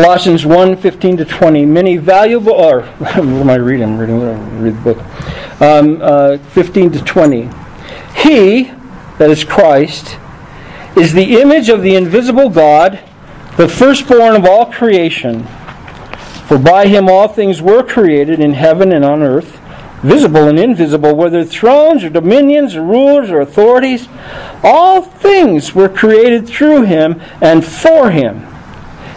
Colossians 1 15 to 20. Many valuable, or what am I reading? I'm reading, read the book. Um, uh, 15 to 20. He, that is Christ, is the image of the invisible God, the firstborn of all creation. For by him all things were created in heaven and on earth, visible and invisible, whether thrones or dominions or rulers or authorities. All things were created through him and for him.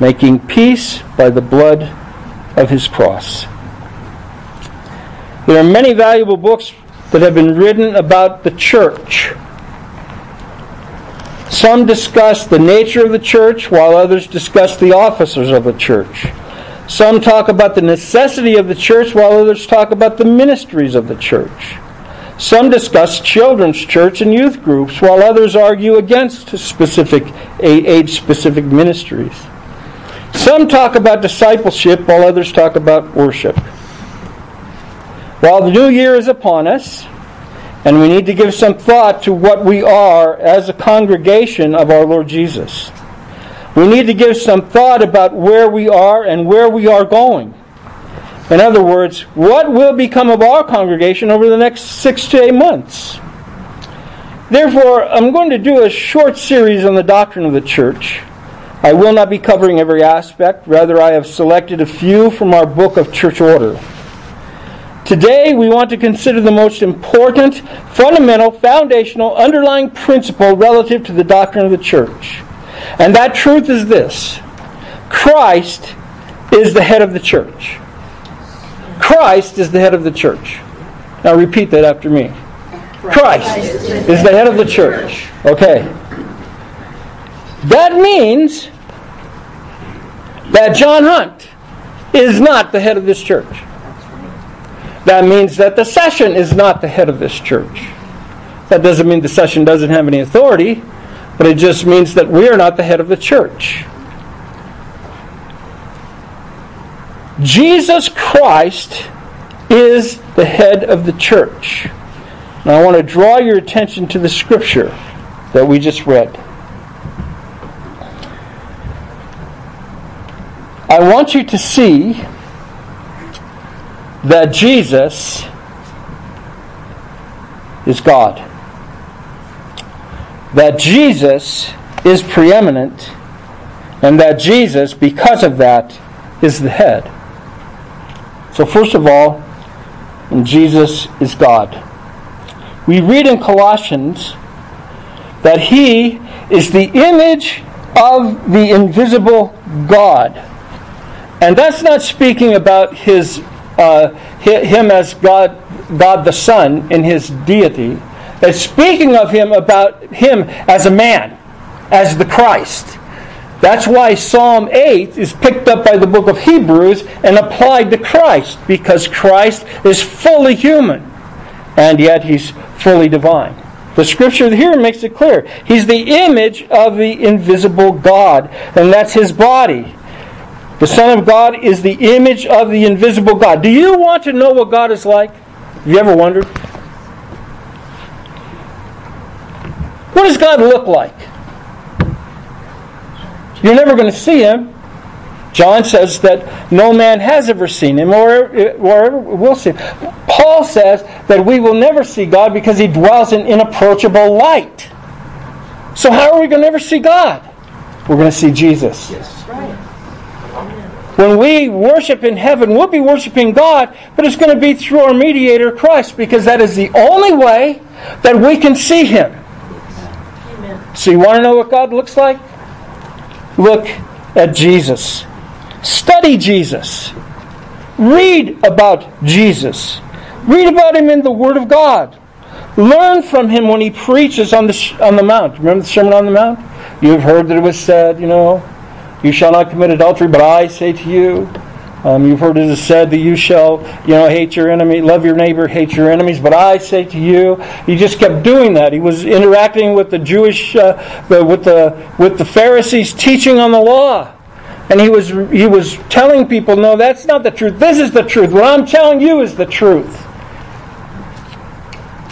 making peace by the blood of his cross. There are many valuable books that have been written about the church. Some discuss the nature of the church, while others discuss the officers of the church. Some talk about the necessity of the church, while others talk about the ministries of the church. Some discuss children's church and youth groups, while others argue against specific age specific ministries. Some talk about discipleship, while others talk about worship. While the new year is upon us, and we need to give some thought to what we are as a congregation of our Lord Jesus. We need to give some thought about where we are and where we are going. In other words, what will become of our congregation over the next six to eight months? Therefore, I'm going to do a short series on the doctrine of the church. I will not be covering every aspect, rather, I have selected a few from our book of church order. Today, we want to consider the most important, fundamental, foundational, underlying principle relative to the doctrine of the church. And that truth is this Christ is the head of the church. Christ is the head of the church. Now, repeat that after me. Christ is the head of the church. Okay. That means that John Hunt is not the head of this church. That means that the session is not the head of this church. That doesn't mean the session doesn't have any authority, but it just means that we are not the head of the church. Jesus Christ is the head of the church. Now I want to draw your attention to the scripture that we just read. I want you to see that Jesus is God. That Jesus is preeminent, and that Jesus, because of that, is the head. So, first of all, Jesus is God. We read in Colossians that He is the image of the invisible God. And that's not speaking about His uh, him as God, God the Son in his deity. It's speaking of him about him as a man, as the Christ. That's why Psalm 8 is picked up by the book of Hebrews and applied to Christ, because Christ is fully human, and yet he's fully divine. The scripture here makes it clear. He's the image of the invisible God, and that's his body. The Son of God is the image of the invisible God. Do you want to know what God is like? Have you ever wondered? What does God look like? You're never going to see him. John says that no man has ever seen him or, or ever will see him. Paul says that we will never see God because he dwells in inapproachable light. So, how are we going to ever see God? We're going to see Jesus. Yes. Right. When we worship in heaven, we'll be worshiping God, but it's going to be through our mediator, Christ, because that is the only way that we can see Him. Amen. So, you want to know what God looks like? Look at Jesus. Study Jesus. Read about Jesus. Read about Him in the Word of God. Learn from Him when He preaches on the, on the Mount. Remember the Sermon on the Mount? You have heard that it was said, you know, you shall not commit adultery, but I say to you, Um, you've heard it is said that you shall, you know, hate your enemy, love your neighbor, hate your enemies. But I say to you, he just kept doing that. He was interacting with the Jewish, uh, with the with the Pharisees, teaching on the law, and he was he was telling people, no, that's not the truth. This is the truth. What I'm telling you is the truth.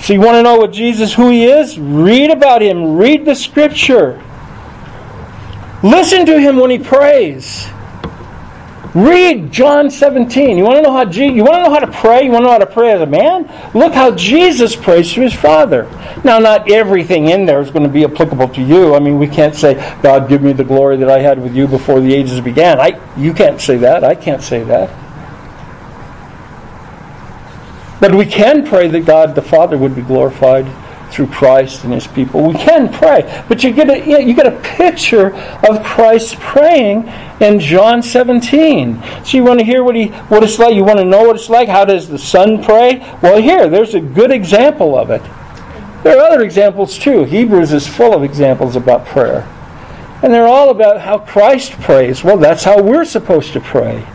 So you want to know what Jesus, who he is? Read about him. Read the Scripture. Listen to him when he prays. Read John 17. You want to know how Je- you want to know how to pray? You want to know how to pray as a man? Look how Jesus prays to his Father. Now, not everything in there is going to be applicable to you. I mean, we can't say, "God, give me the glory that I had with you before the ages began." I, you can't say that. I can't say that. But we can pray that God the Father would be glorified through Christ and His people. We can pray, but you get a you get a picture of Christ praying in John 17. So you want to hear what he what it's like. You want to know what it's like. How does the Son pray? Well, here there's a good example of it. There are other examples too. Hebrews is full of examples about prayer, and they're all about how Christ prays. Well, that's how we're supposed to pray.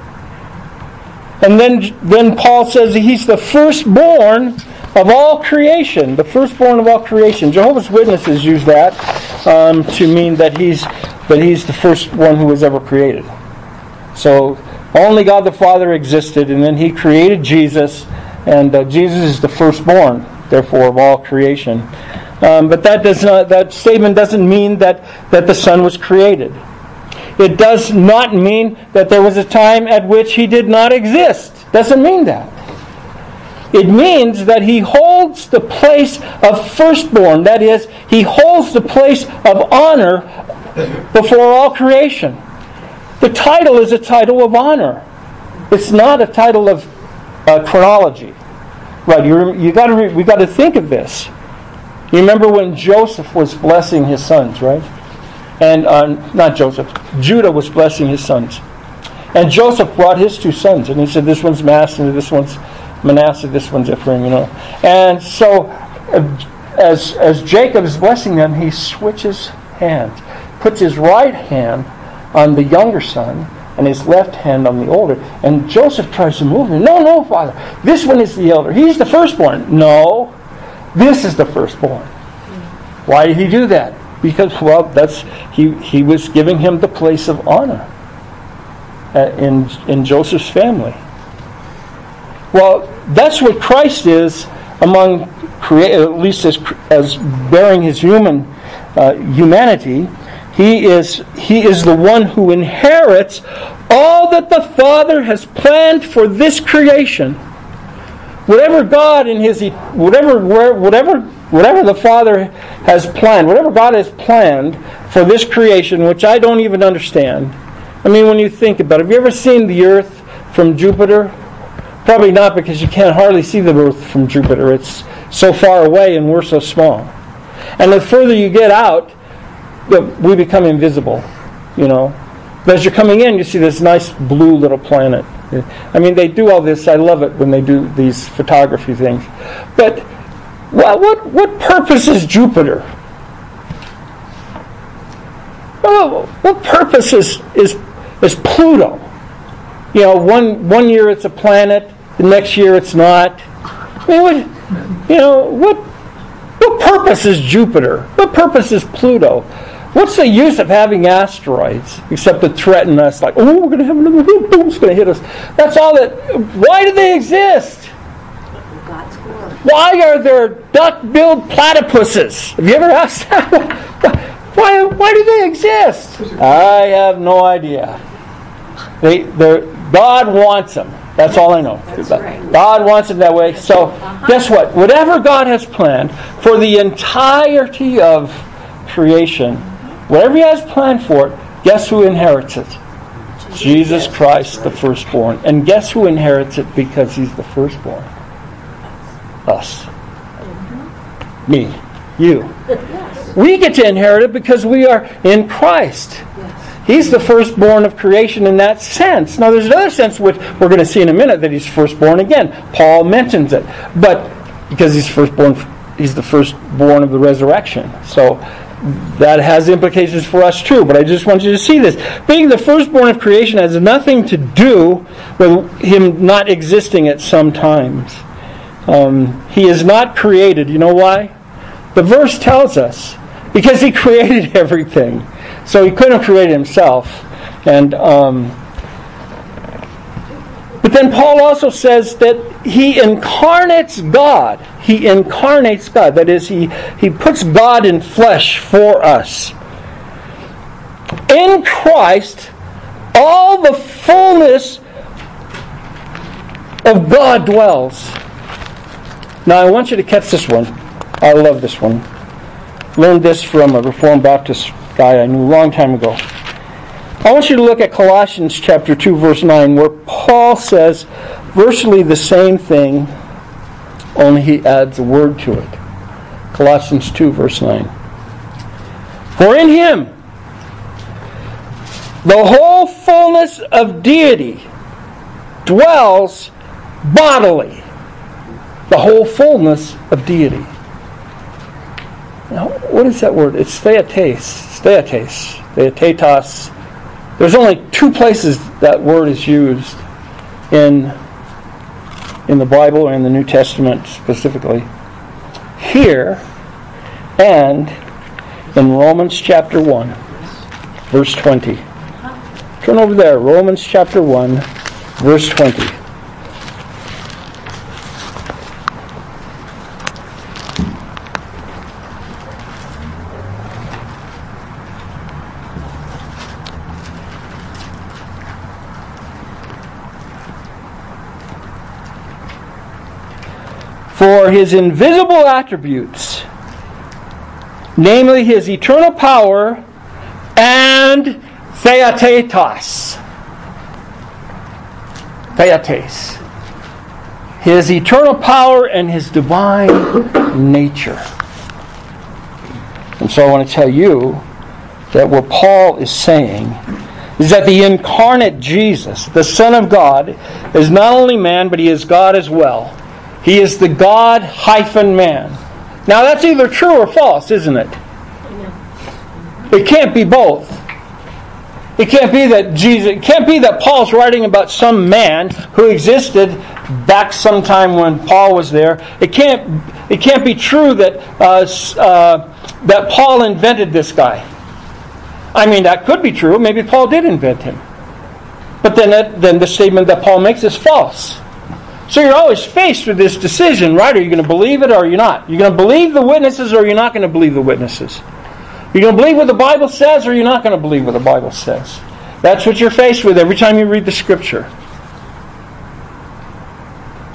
And then, then Paul says he's the firstborn of all creation, the firstborn of all creation. Jehovah's Witnesses use that um, to mean that he's that he's the first one who was ever created. So only God the Father existed, and then He created Jesus, and uh, Jesus is the firstborn, therefore, of all creation. Um, but that does not that statement doesn't mean that that the Son was created. It does not mean that there was a time at which He did not exist. Doesn't mean that. It means that he holds the place of firstborn. That is, he holds the place of honor before all creation. The title is a title of honor. It's not a title of uh, chronology. Right? You, you got to we got to think of this. You remember when Joseph was blessing his sons, right? And uh, not Joseph, Judah was blessing his sons. And Joseph brought his two sons, and he said, "This one's Manasseh, this one's Manasseh, this one's Ephraim." You know. And so, as as Jacob is blessing them, he switches hands, puts his right hand on the younger son, and his left hand on the older. And Joseph tries to move him. No, no, father. This one is the elder. He's the firstborn. No, this is the firstborn. Why did he do that? Because well, that's he he was giving him the place of honor. Uh, in, in Joseph's family. Well, that's what Christ is among, at least as, as bearing his human uh, humanity. He is, he is the one who inherits all that the Father has planned for this creation. Whatever God in his whatever whatever whatever the Father has planned, whatever God has planned for this creation, which I don't even understand, I mean, when you think about it, have you ever seen the Earth from Jupiter? Probably not because you can't hardly see the Earth from Jupiter. It's so far away and we're so small. And the further you get out, we become invisible, you know. But as you're coming in, you see this nice blue little planet. I mean, they do all this. I love it when they do these photography things. But well, what, what purpose is Jupiter? Well, what purpose is, is is Pluto. You know, one one year it's a planet, the next year it's not. I mean, what, you know, what what purpose is Jupiter? What purpose is Pluto? What's the use of having asteroids except to threaten us? Like, oh, we're going to have another boom, boom, it's going to hit us. That's all that. Why do they exist? Why are there duck-billed platypuses? Have you ever asked that? Why, why do they exist? I have no idea. They, God wants them. That's all I know. God wants it that way. So, uh-huh. guess what? Whatever God has planned for the entirety of creation, whatever He has planned for it, guess who inherits it? Jesus Christ, the firstborn. And guess who inherits it because He's the firstborn? Us. Me. You. We get to inherit it because we are in Christ. He's the firstborn of creation in that sense. Now, there's another sense which we're going to see in a minute that he's firstborn again. Paul mentions it, but because he's firstborn, he's the firstborn of the resurrection. So, that has implications for us too, but I just want you to see this. Being the firstborn of creation has nothing to do with him not existing at some times. Um, he is not created. You know why? The verse tells us. Because he created everything. So he couldn't have created himself. And um, but then Paul also says that he incarnates God. He incarnates God. That is, he, he puts God in flesh for us. In Christ, all the fullness of God dwells. Now, I want you to catch this one. I love this one. Learned this from a Reformed Baptist guy I knew a long time ago. I want you to look at Colossians chapter 2 verse 9 where Paul says virtually the same thing only he adds a word to it. Colossians 2 verse 9. For in him the whole fullness of deity dwells bodily. The whole fullness of deity. Now, what is that word? It's theates. Theates. Theatetos there's only two places that word is used in, in the Bible or in the New Testament specifically. Here and in Romans chapter 1, verse 20. Turn over there, Romans chapter 1, verse 20. His invisible attributes, namely his eternal power and theatetos. Theates. His eternal power and his divine nature. And so I want to tell you that what Paul is saying is that the incarnate Jesus, the Son of God, is not only man, but he is God as well. He is the God hyphen man. Now that's either true or false, isn't it? It can't be both. It can't be that Jesus. It can't be that Paul's writing about some man who existed back sometime when Paul was there. It can't. It can't be true that uh, uh, that Paul invented this guy. I mean, that could be true. Maybe Paul did invent him. But then, that, then the statement that Paul makes is false. So you're always faced with this decision, right? Are you going to believe it or are you not? You're going to believe the witnesses or you're not going to believe the witnesses. You're going to believe what the Bible says or you're not going to believe what the Bible says. That's what you're faced with every time you read the Scripture.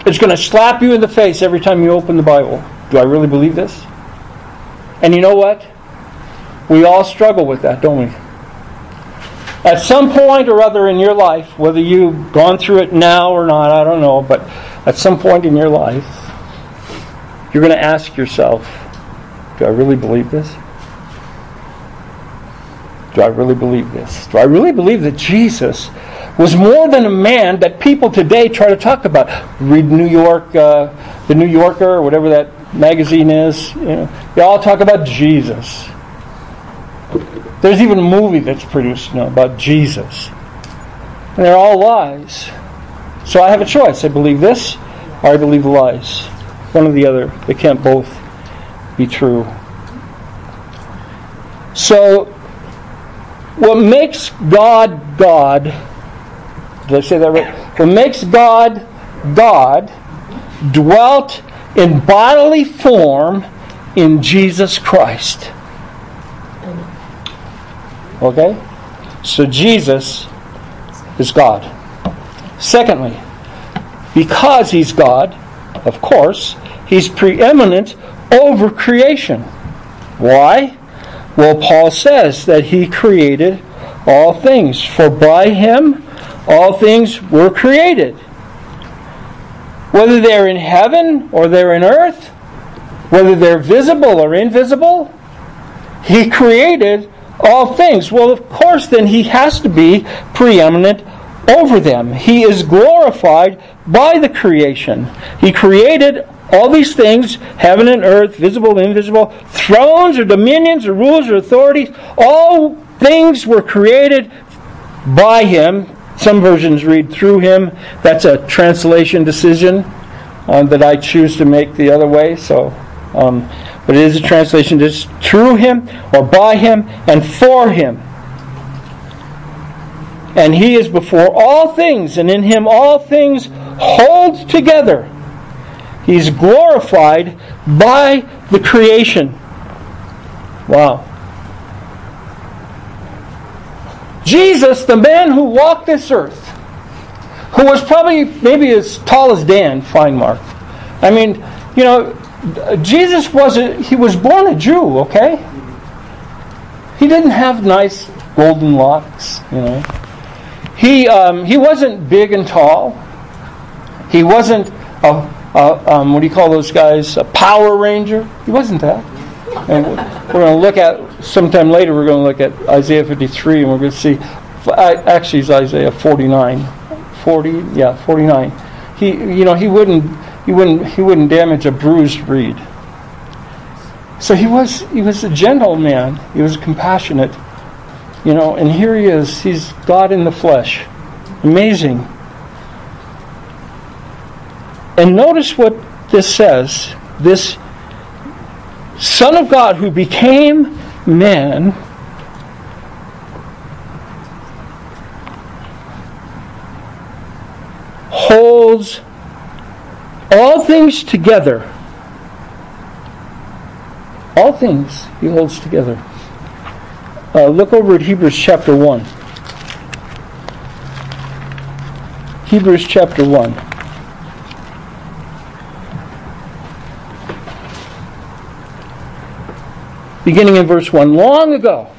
It's going to slap you in the face every time you open the Bible. Do I really believe this? And you know what? We all struggle with that, don't we? At some point or other in your life, whether you've gone through it now or not, I don't know, but at some point in your life, you're going to ask yourself, do I really believe this? Do I really believe this? Do I really believe that Jesus was more than a man that people today try to talk about? Read New York, uh, the New Yorker, or whatever that magazine is. You know, they all talk about Jesus. There's even a movie that's produced know, about Jesus. And they're all lies. So I have a choice. I believe this or I believe lies. One or the other. They can't both be true. So, what makes God God, did I say that right? What makes God God dwelt in bodily form in Jesus Christ. Okay? So Jesus is God. Secondly, because he's God, of course, he's preeminent over creation. Why? Well, Paul says that he created all things, for by him all things were created. Whether they're in heaven or they're in earth, whether they're visible or invisible, he created all things. Well, of course, then he has to be preeminent over them. He is glorified by the creation. He created all these things, heaven and earth, visible and invisible, thrones or dominions or rulers or authorities, all things were created by him. Some versions read through him. That's a translation decision um, that I choose to make the other way. So, um, but it is a translation just through him or by him and for him. And he is before all things, and in him all things hold together. He's glorified by the creation. Wow. Jesus, the man who walked this earth, who was probably maybe as tall as Dan Feinmark. I mean, you know, Jesus wasn't, he was born a Jew, okay? He didn't have nice golden locks, you know. He, um, he wasn't big and tall. He wasn't a, a um, what do you call those guys? A Power Ranger. He wasn't that. And we're going to look at sometime later. We're going to look at Isaiah 53, and we're going to see. Actually, it's Isaiah 49, 40, yeah, 49. He, you know, he wouldn't, he wouldn't, he wouldn't damage a bruised reed. So he was, he was a gentle man. He was compassionate. You know, and here he is. He's God in the flesh. Amazing. And notice what this says. This Son of God who became man holds all things together. All things he holds together. Uh, look over at Hebrews chapter 1. Hebrews chapter 1. Beginning in verse 1. Long ago,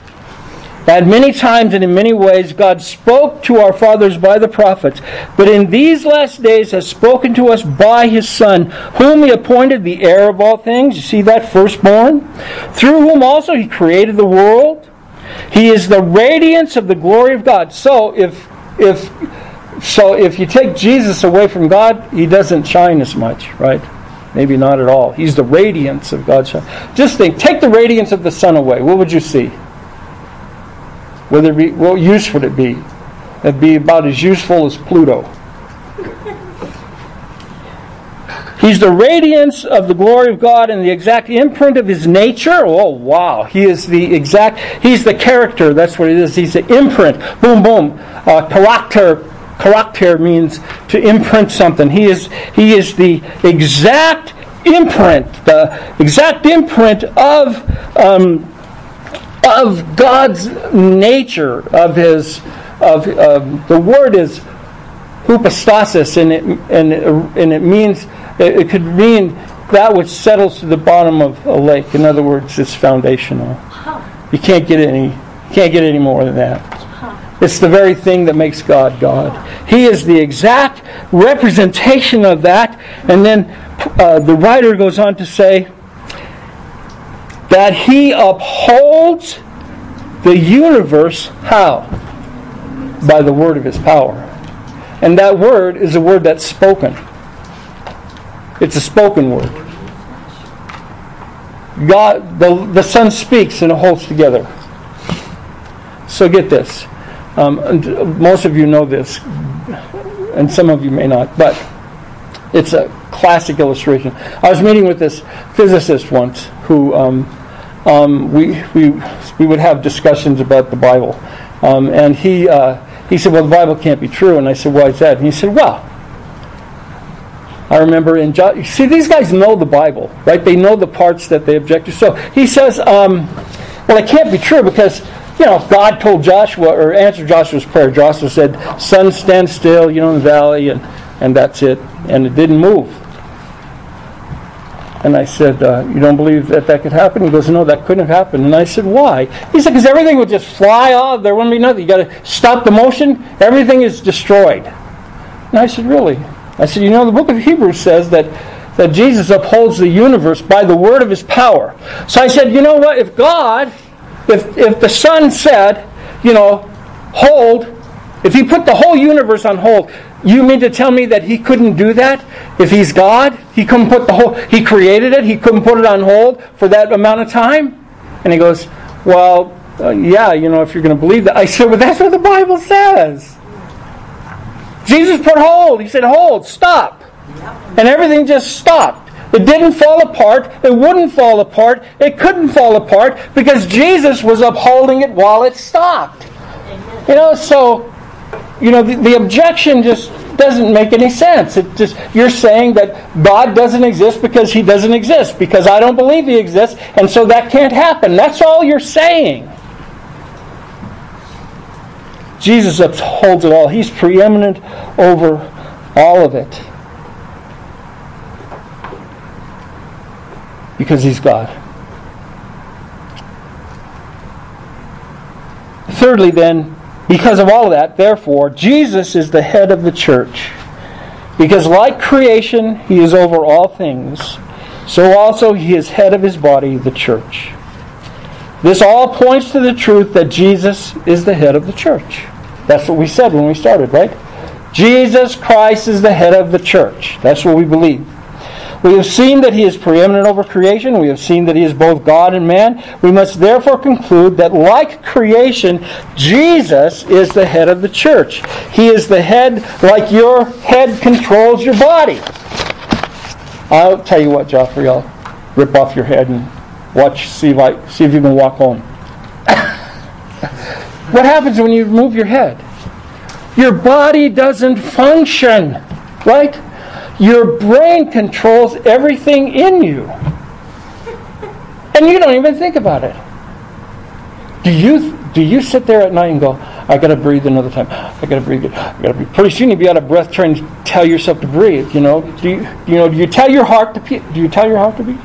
at many times and in many ways, God spoke to our fathers by the prophets, but in these last days has spoken to us by His Son, whom He appointed the heir of all things. You see that firstborn? Through whom also He created the world. He is the radiance of the glory of God. So if if so if you take Jesus away from God, he doesn't shine as much, right? Maybe not at all. He's the radiance of God's shine. Just think, take the radiance of the sun away. What would you see? Would there be what use would it be? It'd be about as useful as Pluto. He's the radiance of the glory of God and the exact imprint of his nature. Oh, wow. He is the exact, he's the character. That's what it is. He's the imprint. Boom, boom. Uh, character, character means to imprint something. He is, he is the exact imprint, the exact imprint of, um, of God's nature, of his, of, um, the word is hypostasis, and it, and, it, and it means it, could mean that which settles to the bottom of a lake. In other words, it's foundational. You can't get any can't get any more than that. It's the very thing that makes God God. He is the exact representation of that. And then uh, the writer goes on to say that he upholds the universe how? By the word of his power. And that word is a word that's spoken. It's a spoken word. God, the, the Son speaks and it holds together. So get this. Um, most of you know this, and some of you may not, but it's a classic illustration. I was meeting with this physicist once who um, um, we, we, we would have discussions about the Bible. Um, and he, uh, he said, Well, the Bible can't be true. And I said, Why is that? And he said, Well, I remember in John, see, these guys know the Bible, right? They know the parts that they object to. So he says, um, well, it can't be true because, you know, God told Joshua, or answered Joshua's prayer. Joshua said, sun, stand still, you know, in the valley, and, and that's it. And it didn't move. And I said, uh, You don't believe that that could happen? He goes, No, that couldn't have happened. And I said, Why? He said, Because everything would just fly off. There wouldn't be nothing. You got to stop the motion. Everything is destroyed. And I said, Really? I said, you know, the book of Hebrews says that, that Jesus upholds the universe by the word of his power. So I said, you know what? If God, if, if the Son said, you know, hold, if he put the whole universe on hold, You mean to tell me that he couldn't do that if he's God? He couldn't put the whole, he created it, he couldn't put it on hold for that amount of time? And he goes, Well, uh, yeah, you know, if you're going to believe that. I said, Well, that's what the Bible says. Jesus put hold. He said, Hold, stop. And everything just stopped. It didn't fall apart. It wouldn't fall apart. It couldn't fall apart because Jesus was upholding it while it stopped. You know, so, you know, the, the objection just doesn't make any sense. It just you're saying that God doesn't exist because he doesn't exist because I don't believe he exists and so that can't happen. That's all you're saying. Jesus upholds it all. He's preeminent over all of it. Because he's God. Thirdly, then, because of all of that, therefore, Jesus is the head of the church. Because, like creation, he is over all things, so also he is head of his body, the church. This all points to the truth that Jesus is the head of the church. That's what we said when we started, right? Jesus Christ is the head of the church. That's what we believe. We have seen that he is preeminent over creation. We have seen that he is both God and man. We must therefore conclude that, like creation, Jesus is the head of the church. He is the head, like your head controls your body. I'll tell you what, Joffrey, I'll rip off your head and watch, see see if you can walk home. what happens when you move your head? Your body doesn't function, right? Your brain controls everything in you. And you don't even think about it. Do you do you sit there at night and go, I gotta breathe another time. I gotta breathe. it. I gotta breathe. Pretty soon you'll be out of breath trying to tell yourself to breathe. You know? Do you, you know? Do you tell your heart to beat? Do you tell your heart to beat?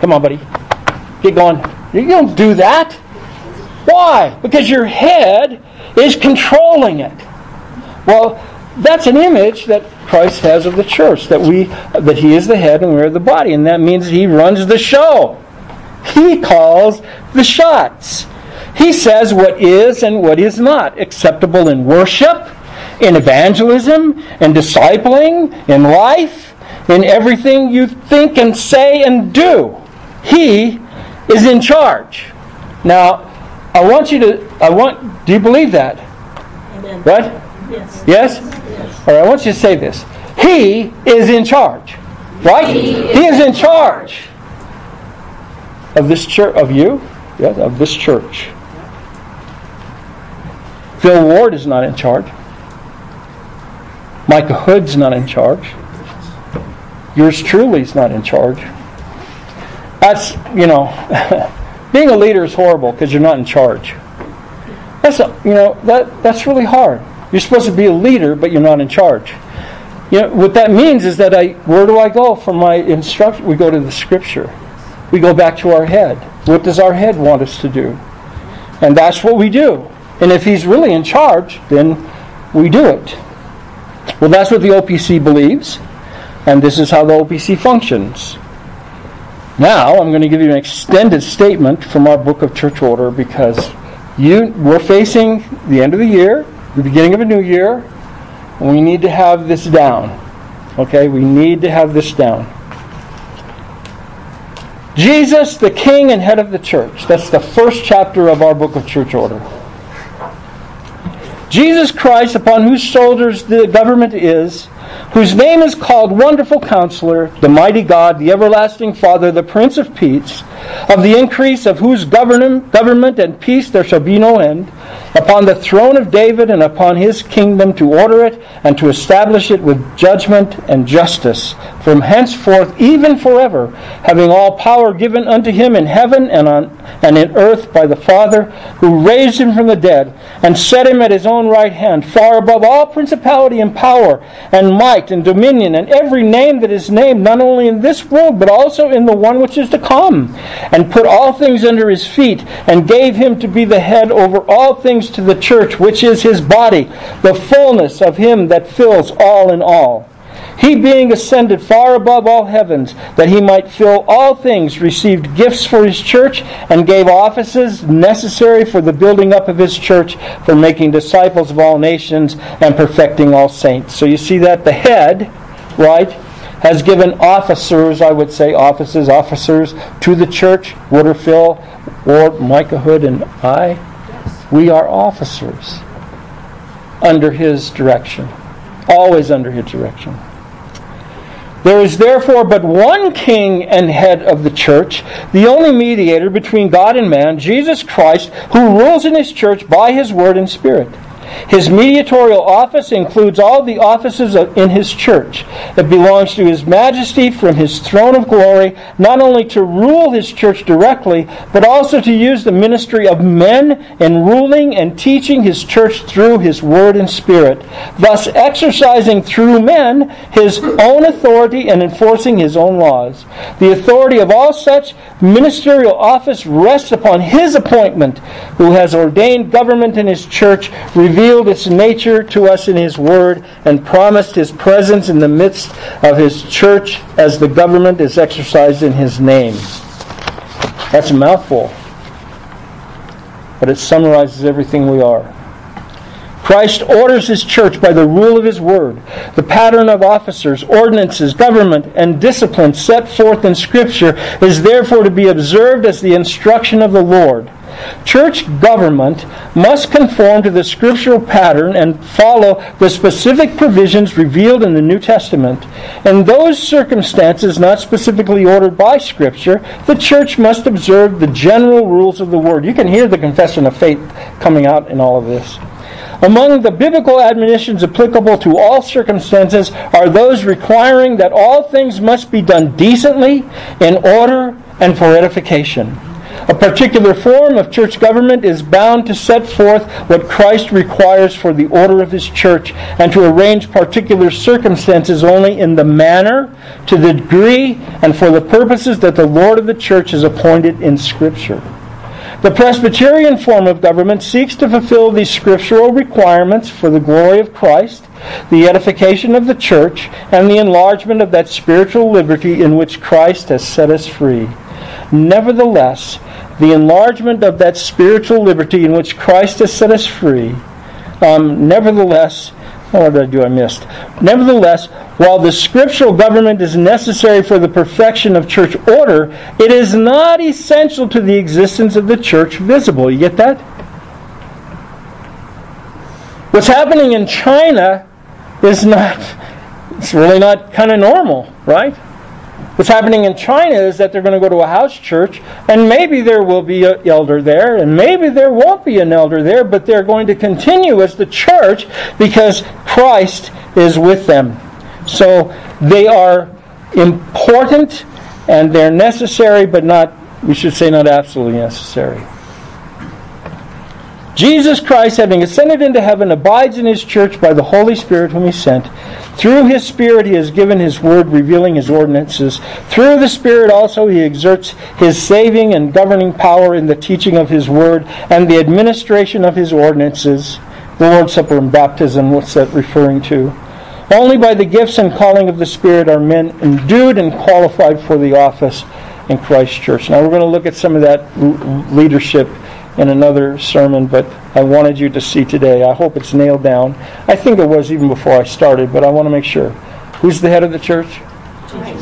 Come on, buddy. Get going. You don't do that. Why? Because your head is controlling it. Well, that's an image that Christ has of the church that we that he is the head and we're the body and that means he runs the show. He calls the shots. He says what is and what is not acceptable in worship, in evangelism, in discipling, in life, in everything you think and say and do. He is in charge. Now, I want you to I want do you believe that? Amen. What? Yes. Yes? All right, I want you to say this. He is in charge. Right? He, he is in charge of this church, of you, yes, of this church. Phil Ward is not in charge. Micah Hood's not in charge. Yours truly is not in charge. That's, you know, being a leader is horrible because you're not in charge. That's, you know, that, that's really hard. You're supposed to be a leader, but you're not in charge. You know, what that means is that I, where do I go for my instruction? We go to the scripture. We go back to our head. What does our head want us to do? And that's what we do. And if he's really in charge, then we do it. Well, that's what the OPC believes, and this is how the OPC functions. Now, I'm going to give you an extended statement from our book of church order because you, we're facing the end of the year the beginning of a new year, and we need to have this down. Okay, we need to have this down. Jesus, the King and head of the church. That's the first chapter of our book of church order. Jesus Christ, upon whose shoulders the government is, whose name is called Wonderful Counselor, the Mighty God, the Everlasting Father, the Prince of Peace, of the increase of whose government and peace there shall be no end, upon the throne of David and upon his kingdom to order it and to establish it with judgment and justice from henceforth even forever, having all power given unto him in heaven and on and in earth by the Father, who raised him from the dead and set him at his own right hand, far above all principality and power and might and dominion and every name that is named, not only in this world but also in the one which is to come, and put all things under his feet, and gave him to be the head over all things to the church, which is his body, the fullness of him that fills all in all. He, being ascended far above all heavens, that he might fill all things, received gifts for his church, and gave offices necessary for the building up of his church, for making disciples of all nations, and perfecting all saints. So you see that the head, right, has given officers, I would say, offices, officers to the church, Phil, or Micah Hood and I. We are officers under his direction, always under his direction. There is therefore but one king and head of the church, the only mediator between God and man, Jesus Christ, who rules in his church by his word and spirit. His mediatorial office includes all the offices in his church. It belongs to his majesty from his throne of glory, not only to rule his church directly, but also to use the ministry of men in ruling and teaching his church through his word and spirit, thus exercising through men his own authority and enforcing his own laws. The authority of all such ministerial office rests upon his appointment, who has ordained government in his church, revealed its nature to us in His Word, and promised His presence in the midst of His church as the government is exercised in His name. That's a mouthful, but it summarizes everything we are. Christ orders his church by the rule of his word. The pattern of officers, ordinances, government, and discipline set forth in Scripture is therefore to be observed as the instruction of the Lord. Church government must conform to the scriptural pattern and follow the specific provisions revealed in the New Testament. In those circumstances not specifically ordered by Scripture, the church must observe the general rules of the Word. You can hear the confession of faith coming out in all of this. Among the biblical admonitions applicable to all circumstances are those requiring that all things must be done decently, in order, and for edification. A particular form of church government is bound to set forth what Christ requires for the order of his church and to arrange particular circumstances only in the manner, to the degree, and for the purposes that the Lord of the church has appointed in Scripture. The Presbyterian form of government seeks to fulfill these scriptural requirements for the glory of Christ, the edification of the church, and the enlargement of that spiritual liberty in which Christ has set us free. Nevertheless, the enlargement of that spiritual liberty in which Christ has set us free, um, nevertheless, what did I do? I missed. Nevertheless, while the scriptural government is necessary for the perfection of church order, it is not essential to the existence of the church visible. You get that? What's happening in China is not, it's really not kind of normal, right? What's happening in China is that they're going to go to a house church, and maybe there will be an elder there, and maybe there won't be an elder there, but they're going to continue as the church because Christ is with them. So they are important and they're necessary, but not, we should say, not absolutely necessary. Jesus Christ, having ascended into heaven, abides in his church by the Holy Spirit whom he sent. Through his Spirit he has given his word, revealing his ordinances. Through the Spirit also he exerts his saving and governing power in the teaching of his word and the administration of his ordinances. The Lord's Supper and baptism, what's that referring to? Only by the gifts and calling of the Spirit are men endued and qualified for the office in Christ's church. Now we're going to look at some of that leadership in another sermon, but I wanted you to see today. I hope it's nailed down. I think it was even before I started, but I want to make sure. Who's the head of the church?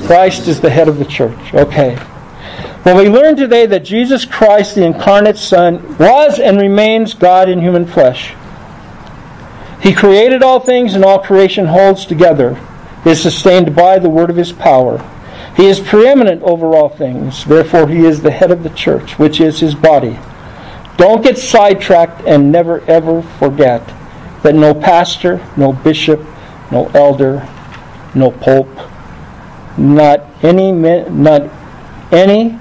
Christ is the head of the church. Okay. Well, we learned today that Jesus Christ, the incarnate Son, was and remains God in human flesh. He created all things, and all creation holds together, is sustained by the word of his power. He is preeminent over all things. Therefore, he is the head of the church, which is his body don't get sidetracked and never ever forget that no pastor, no bishop, no elder, no pope, not any not any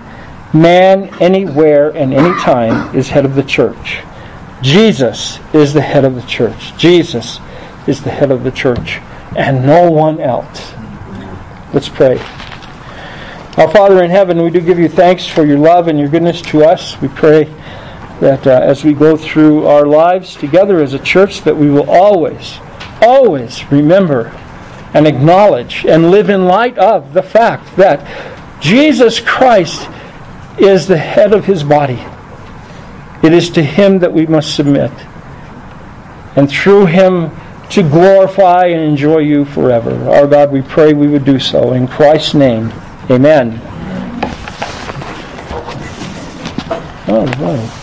man anywhere and any time is head of the church. Jesus is the head of the church. Jesus is the head of the church and no one else. Let's pray. Our Father in heaven, we do give you thanks for your love and your goodness to us. We pray that uh, as we go through our lives together as a church, that we will always, always remember and acknowledge and live in light of the fact that Jesus Christ is the head of his body. It is to him that we must submit. And through him to glorify and enjoy you forever. Our God, we pray we would do so. In Christ's name, amen. Oh, wow.